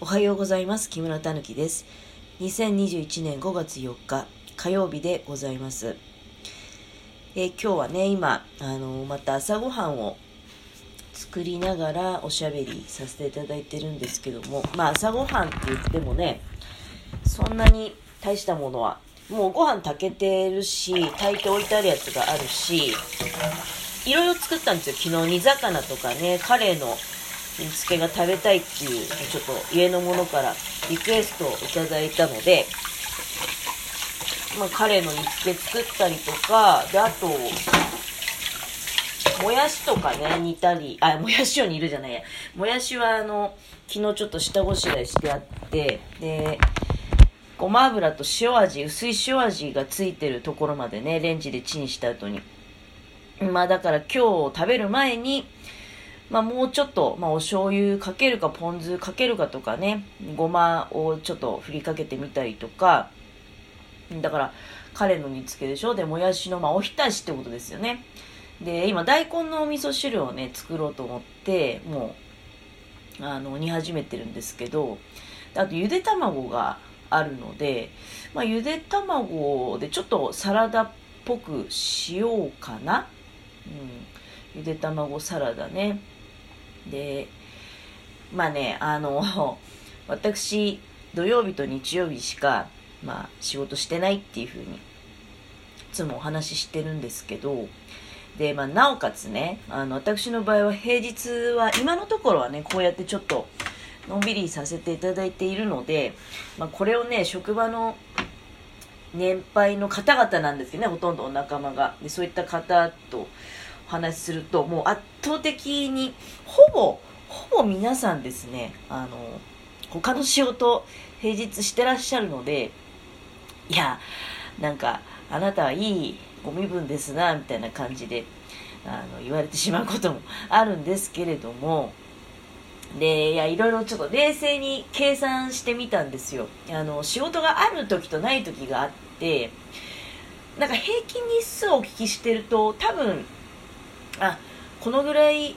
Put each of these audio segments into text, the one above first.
おはようございます。木村たぬきです。2021年5月4日火曜日でございます。え、今日はね今あのまた朝ごはんを作りながらおしゃべりさせていただいてるんですけどもまあ朝ごはんって言ってもねそんなに大したものはもうご飯炊けてるし炊いておいてあるやつがあるしいろいろ作ったんですよ。昨日煮魚とかねカレーの煮付けが食べたいっていうちょっと家の者からリクエストをいただいたのでまあ、カレーの煮付け作ったりとかであともやしとかね煮たりあもやしを煮るじゃないや。もやしはあの昨日ちょっと下ごしらえしてあってでごま油と塩味薄い塩味がついてるところまでねレンジでチンした後に。まあだから今日食べる前にまあもうちょっと、まあお醤油かけるかポン酢かけるかとかね、ごまをちょっと振りかけてみたりとか、だから、カレーの煮付けでしょ？で、もやしの、まあおひたしってことですよね。で、今大根のお味噌汁をね、作ろうと思って、もう、あの、煮始めてるんですけど、あとゆで卵があるので、まあゆで卵でちょっとサラダっぽくしようかな。うん。ゆで卵サラダね。で、まあね、あの、私、土曜日と日曜日しか、まあ、仕事してないっていうふうに、いつもお話ししてるんですけど、で、まあ、なおかつね、あの、私の場合は平日は、今のところはね、こうやってちょっと、のんびりさせていただいているので、まあ、これをね、職場の年配の方々なんですけどね、ほとんどお仲間が。で、そういった方と話しすると、もう圧倒的に、ほぼ、ほぼ皆さんですね、あの、他の仕事、平日してらっしゃるので、いや、なんか、あなたはいいご身分ですな、みたいな感じで、あの、言われてしまうこともあるんですけれども、で、いや、いろいろちょっと冷静に計算してみたんですよ。あの、仕事がある時とない時があって、なんか平均日数をお聞きしてると、多分、あ、このぐらい、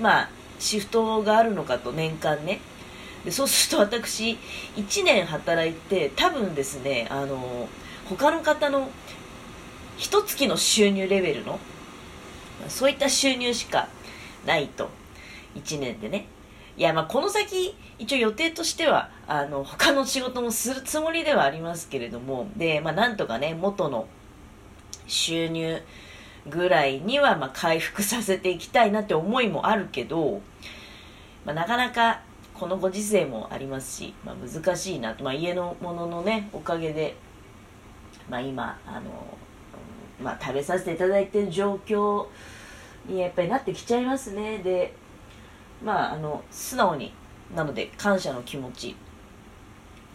まあ、シフトがあるのかと、年間ね。でそうすると私、1年働いて、多分ですね、あの、他の方の一月の収入レベルの、そういった収入しかないと。1年でね。いや、まあ、この先、一応予定としては、あの、他の仕事もするつもりではありますけれども、で、まあ、なんとかね、元の収入ぐらいには、まあ、回復させていきたいなって思いもあるけど、まあ、なかなか、このご時世もありますし、まあ、難しいなと、まあ、家のもののね、おかげで、まあ、今、あの、まあ、食べさせていただいている状況にやっぱりなってきちゃいますね。で、まあ、あの素直になので感謝の気持ち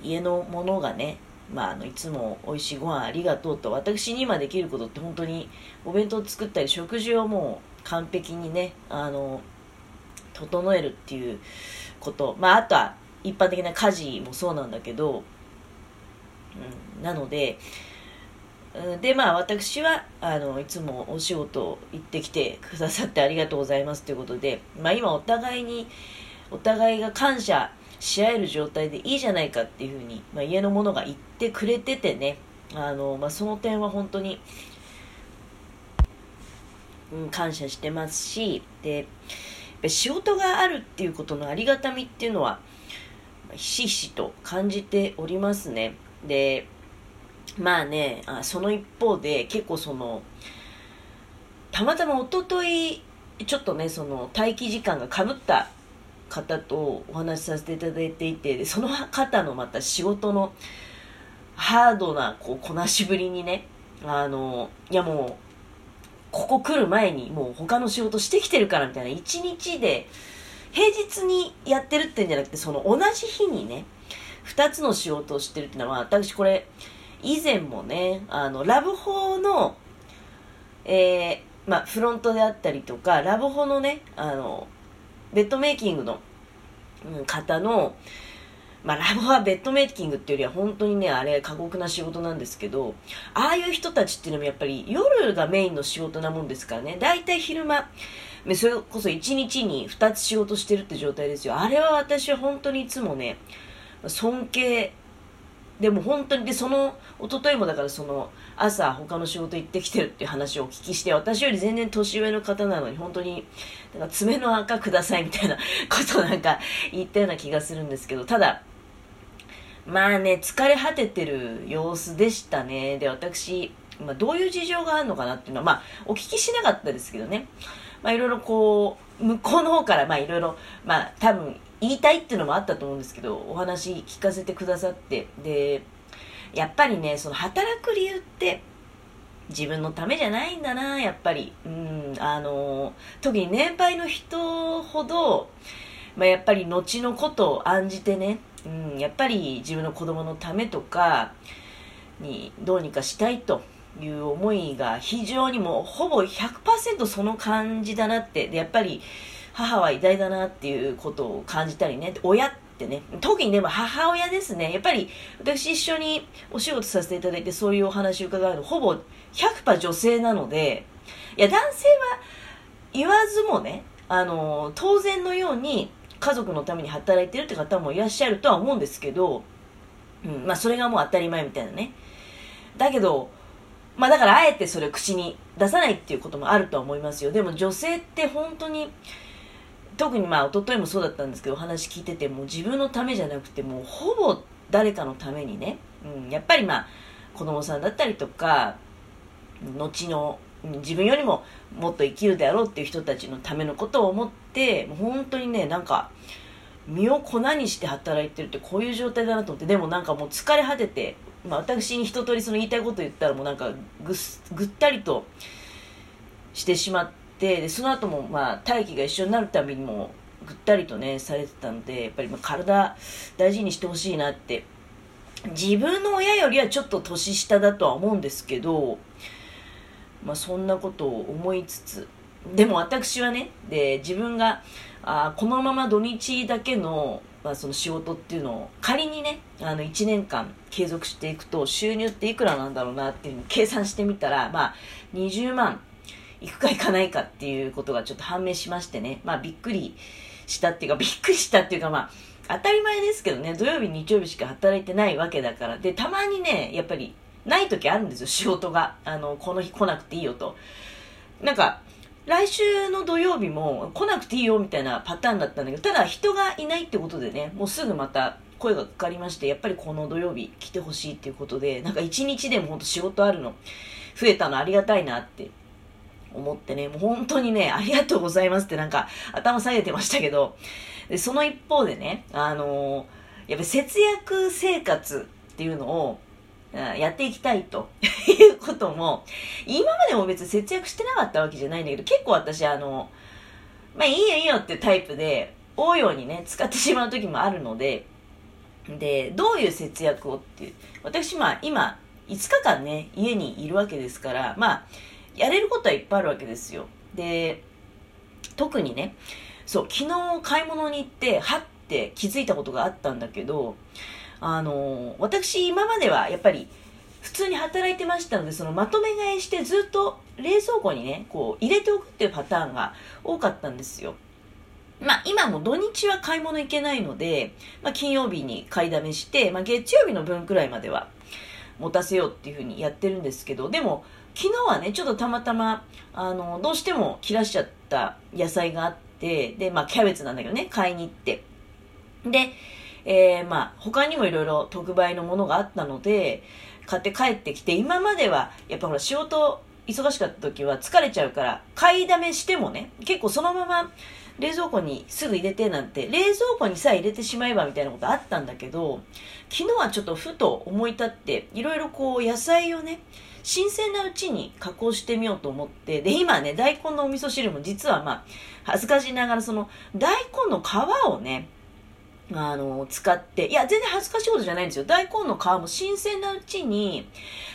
家のものがね、まあ、あのいつも美味しいご飯ありがとうと私に今できることって本当にお弁当作ったり食事をもう完璧にねあの整えるっていうこと。まああとは一般的な家事もそうなんだけど、うん、なのででまあ私はあのいつもお仕事行ってきてくださってありがとうございますということで、まあ、今お互いにお互いが感謝し合える状態でいいじゃないかっていうふうに、まあ、家の者が言ってくれててねあの、まあ、その点は本当に、うん、感謝してますしで仕事があるっていうことのありがたみっていうのはひしひしと感じておりますね。でまあねあその一方で結構そのたまたま一昨日ちょっとねその待機時間がかぶった方とお話しさせていただいていてその方のまた仕事のハードなこうこなしぶりにねあのいやもうここ来る前にもう他の仕事してきてるからみたいな一日で平日にやってるってんじゃなくてその同じ日にね2つの仕事をしてるっていうのは私これ以前もね、あの、ラブホの、えー、まあ、フロントであったりとか、ラブホのね、あの、ベッドメイキングの、方の、まあ、ラブホはベッドメイキングっていうよりは本当にね、あれ過酷な仕事なんですけど、ああいう人たちっていうのもやっぱり夜がメインの仕事なもんですからね、大体昼間、それこそ1日に2つ仕事してるって状態ですよ。あれは私は本当にいつもね、尊敬、でも本当に、で、その、一昨日もだからその、朝他の仕事行ってきてるっていう話をお聞きして、私より全然年上の方なのに、本当に、なんか爪の赤くださいみたいな ことなんか言ったような気がするんですけど、ただ、まあね、疲れ果ててる様子でしたね。で、私、まあ、どういう事情があるのかなっていうのは、まあ、お聞きしなかったですけどね。まあ、いろいろこう、向こうの方から、まあ、いろいろ、まあ、多分、言いたいっていうのもあったと思うんですけど、お話聞かせてくださって、で、やっぱりね、その働く理由って、自分のためじゃないんだな、やっぱり。うん、あの、特に年配の人ほど、まあ、やっぱり後のことを案じてね、うん、やっぱり自分の子供のためとかにどうにかしたいという思いが非常にもうほぼ100%その感じだなってでやっぱり母は偉大だなっていうことを感じたりね親ってね特にでも母親ですねやっぱり私一緒にお仕事させていただいてそういうお話を伺うのほぼ100%女性なのでいや男性は言わずもねあの当然のように家族のために働いてるって方もいらっしゃるとは思うんですけど、うん、まあそれがもう当たり前みたいなね。だけど、まあだからあえてそれを口に出さないっていうこともあるとは思いますよ。でも女性って本当に、特にまあ一昨日もそうだったんですけど、お話聞いてても自分のためじゃなくてもうほぼ誰かのためにね、うん、やっぱりまあ子供さんだったりとか、後の自分よりももっと生きるであろうっていう人たちのためのことを思ってもう本当にねなんか身を粉にして働いてるってこういう状態だなと思ってでもなんかもう疲れ果てて、まあ、私に一通りその言いたいこと言ったらもうなんかぐぐったりとしてしまっててでその後もまあ大気が一緒になるたびにもぐったりとねされてたのでやっぱりま体大事にしてほしいなって。自分の親よりはちょっと年下だとは思うんですけどまあ、そんなことを思いつつでも私はねで自分があこのまま土日だけの,、まあその仕事っていうのを仮にねあの1年間継続していくと収入っていくらなんだろうなっていうのを計算してみたら、まあ、20万いくかいかないかっていうことがちょっと判明しましてね、まあ、びっくりしたっていうかびっくりしたっていうかまあ当たり前ですけどね。土曜日日曜日しか働いてないわけだから。でたまにねやっぱりない時あるんですよ、仕事が。あの、この日来なくていいよと。なんか、来週の土曜日も来なくていいよみたいなパターンだったんだけど、ただ人がいないってことでね、もうすぐまた声がかかりまして、やっぱりこの土曜日来てほしいっていうことで、なんか一日でも本当仕事あるの増えたのありがたいなって。思ってね、もう本当にね、ありがとうございますってなんか頭下げてましたけど、でその一方でね、あのー、やっぱ節約生活っていうのをやっていきたいと いうことも、今までも別に節約してなかったわけじゃないんだけど、結構私あの、まあいいよいいよってタイプで、応用にね、使ってしまう時もあるので、で、どういう節約をっていう、私まあ今、5日間ね、家にいるわけですから、まあ、やれることはいっぱいあるわけですよ。で、特にね、そう、昨日買い物に行って、はって気づいたことがあったんだけど、あの私今まではやっぱり普通に働いてましたのでそのまとめ買いしてずっと冷蔵庫にねこう入れておくっていうパターンが多かったんですよまあ今も土日は買い物行けないので、まあ、金曜日に買いだめして、まあ、月曜日の分くらいまでは持たせようっていうふうにやってるんですけどでも昨日はねちょっとたまたまあのどうしても切らしちゃった野菜があってでまあキャベツなんだけどね買いに行って。でえー、まあ、他にもいろいろ特売のものがあったので、買って帰ってきて、今までは、やっぱほら仕事忙しかった時は疲れちゃうから、買いだめしてもね、結構そのまま冷蔵庫にすぐ入れてなんて、冷蔵庫にさえ入れてしまえばみたいなことあったんだけど、昨日はちょっとふと思い立って、いろいろこう野菜をね、新鮮なうちに加工してみようと思って、で、今ね、大根のお味噌汁も実はまあ、恥ずかしながらその、大根の皮をね、あの、使って、いや、全然恥ずかしいことじゃないんですよ。大根の皮も新鮮なうちに、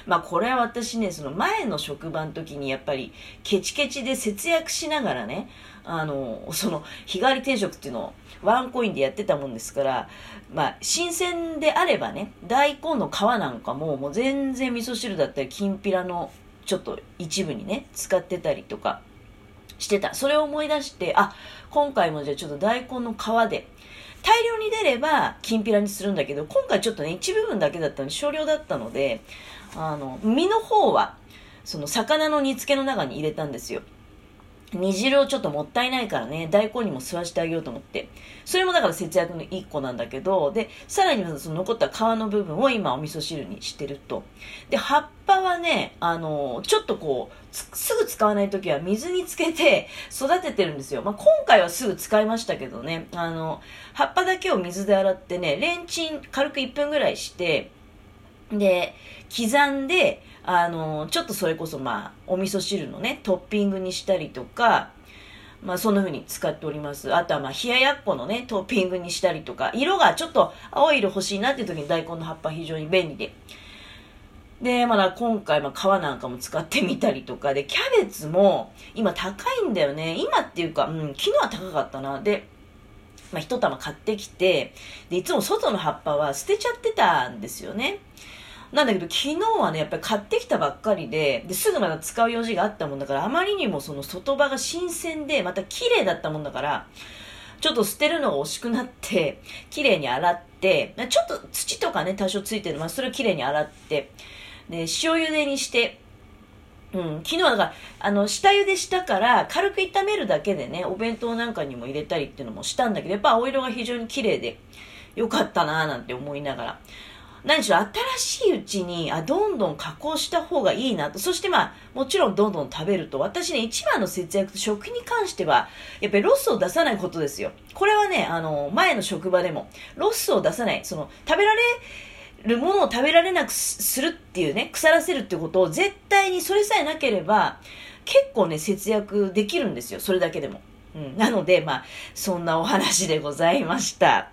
まあこれは私ね、その前の職場の時にやっぱりケチケチで節約しながらね、あの、その日替わり定食っていうのをワンコインでやってたもんですから、まあ新鮮であればね、大根の皮なんかももう全然味噌汁だったり、きんぴらのちょっと一部にね、使ってたりとかしてた。それを思い出して、あ、今回もじゃあちょっと大根の皮で、大量に出れば、きんぴらにするんだけど、今回ちょっとね、一部分だけだったので、少量だったので、あの、身の方は、その魚の煮付けの中に入れたんですよ。煮汁をちょっともったいないからね、大根にも吸わしてあげようと思って。それもだから節約の1個なんだけど、で、さらにその残った皮の部分を今お味噌汁にしてると。で、葉っぱはね、あの、ちょっとこう、すぐ使わない時は水につけて 育ててるんですよ。まあ、今回はすぐ使いましたけどね、あの、葉っぱだけを水で洗ってね、レンチン軽く1分ぐらいして、で、刻んで、あの、ちょっとそれこそまあ、お味噌汁のね、トッピングにしたりとか、まあ、そんな風に使っております。あとは、まあ、冷ややっこのね、トッピングにしたりとか、色がちょっと青い色欲しいなっていう時に大根の葉っぱ非常に便利で。で、まだ今回、まあ、皮なんかも使ってみたりとかで、キャベツも今高いんだよね。今っていうか、うん、昨日は高かったな。で、まあ、一玉買ってきて、で、いつも外の葉っぱは捨てちゃってたんですよね。なんだけど、昨日はね、やっぱり買ってきたばっかりで、ですぐまた使う用事があったもんだから、あまりにもその外場が新鮮で、また綺麗だったもんだから、ちょっと捨てるのが惜しくなって、綺麗に洗って、ちょっと土とかね、多少ついてるまあ、それを綺麗に洗って、で、塩茹でにして、うん、昨日はだから、あの、下茹でしたから、軽く炒めるだけでね、お弁当なんかにも入れたりっていうのもしたんだけど、やっぱ青色が非常に綺麗で、よかったなぁなんて思いながら。何しろ新しいうちに、あ、どんどん加工した方がいいなと。そしてまあ、もちろんどんどん食べると。私ね、一番の節約と食に関しては、やっぱりロスを出さないことですよ。これはね、あの、前の職場でも、ロスを出さない。その、食べられるものを食べられなくするっていうね、腐らせるってことを絶対にそれさえなければ、結構ね、節約できるんですよ。それだけでも。うん。なので、まあ、そんなお話でございました。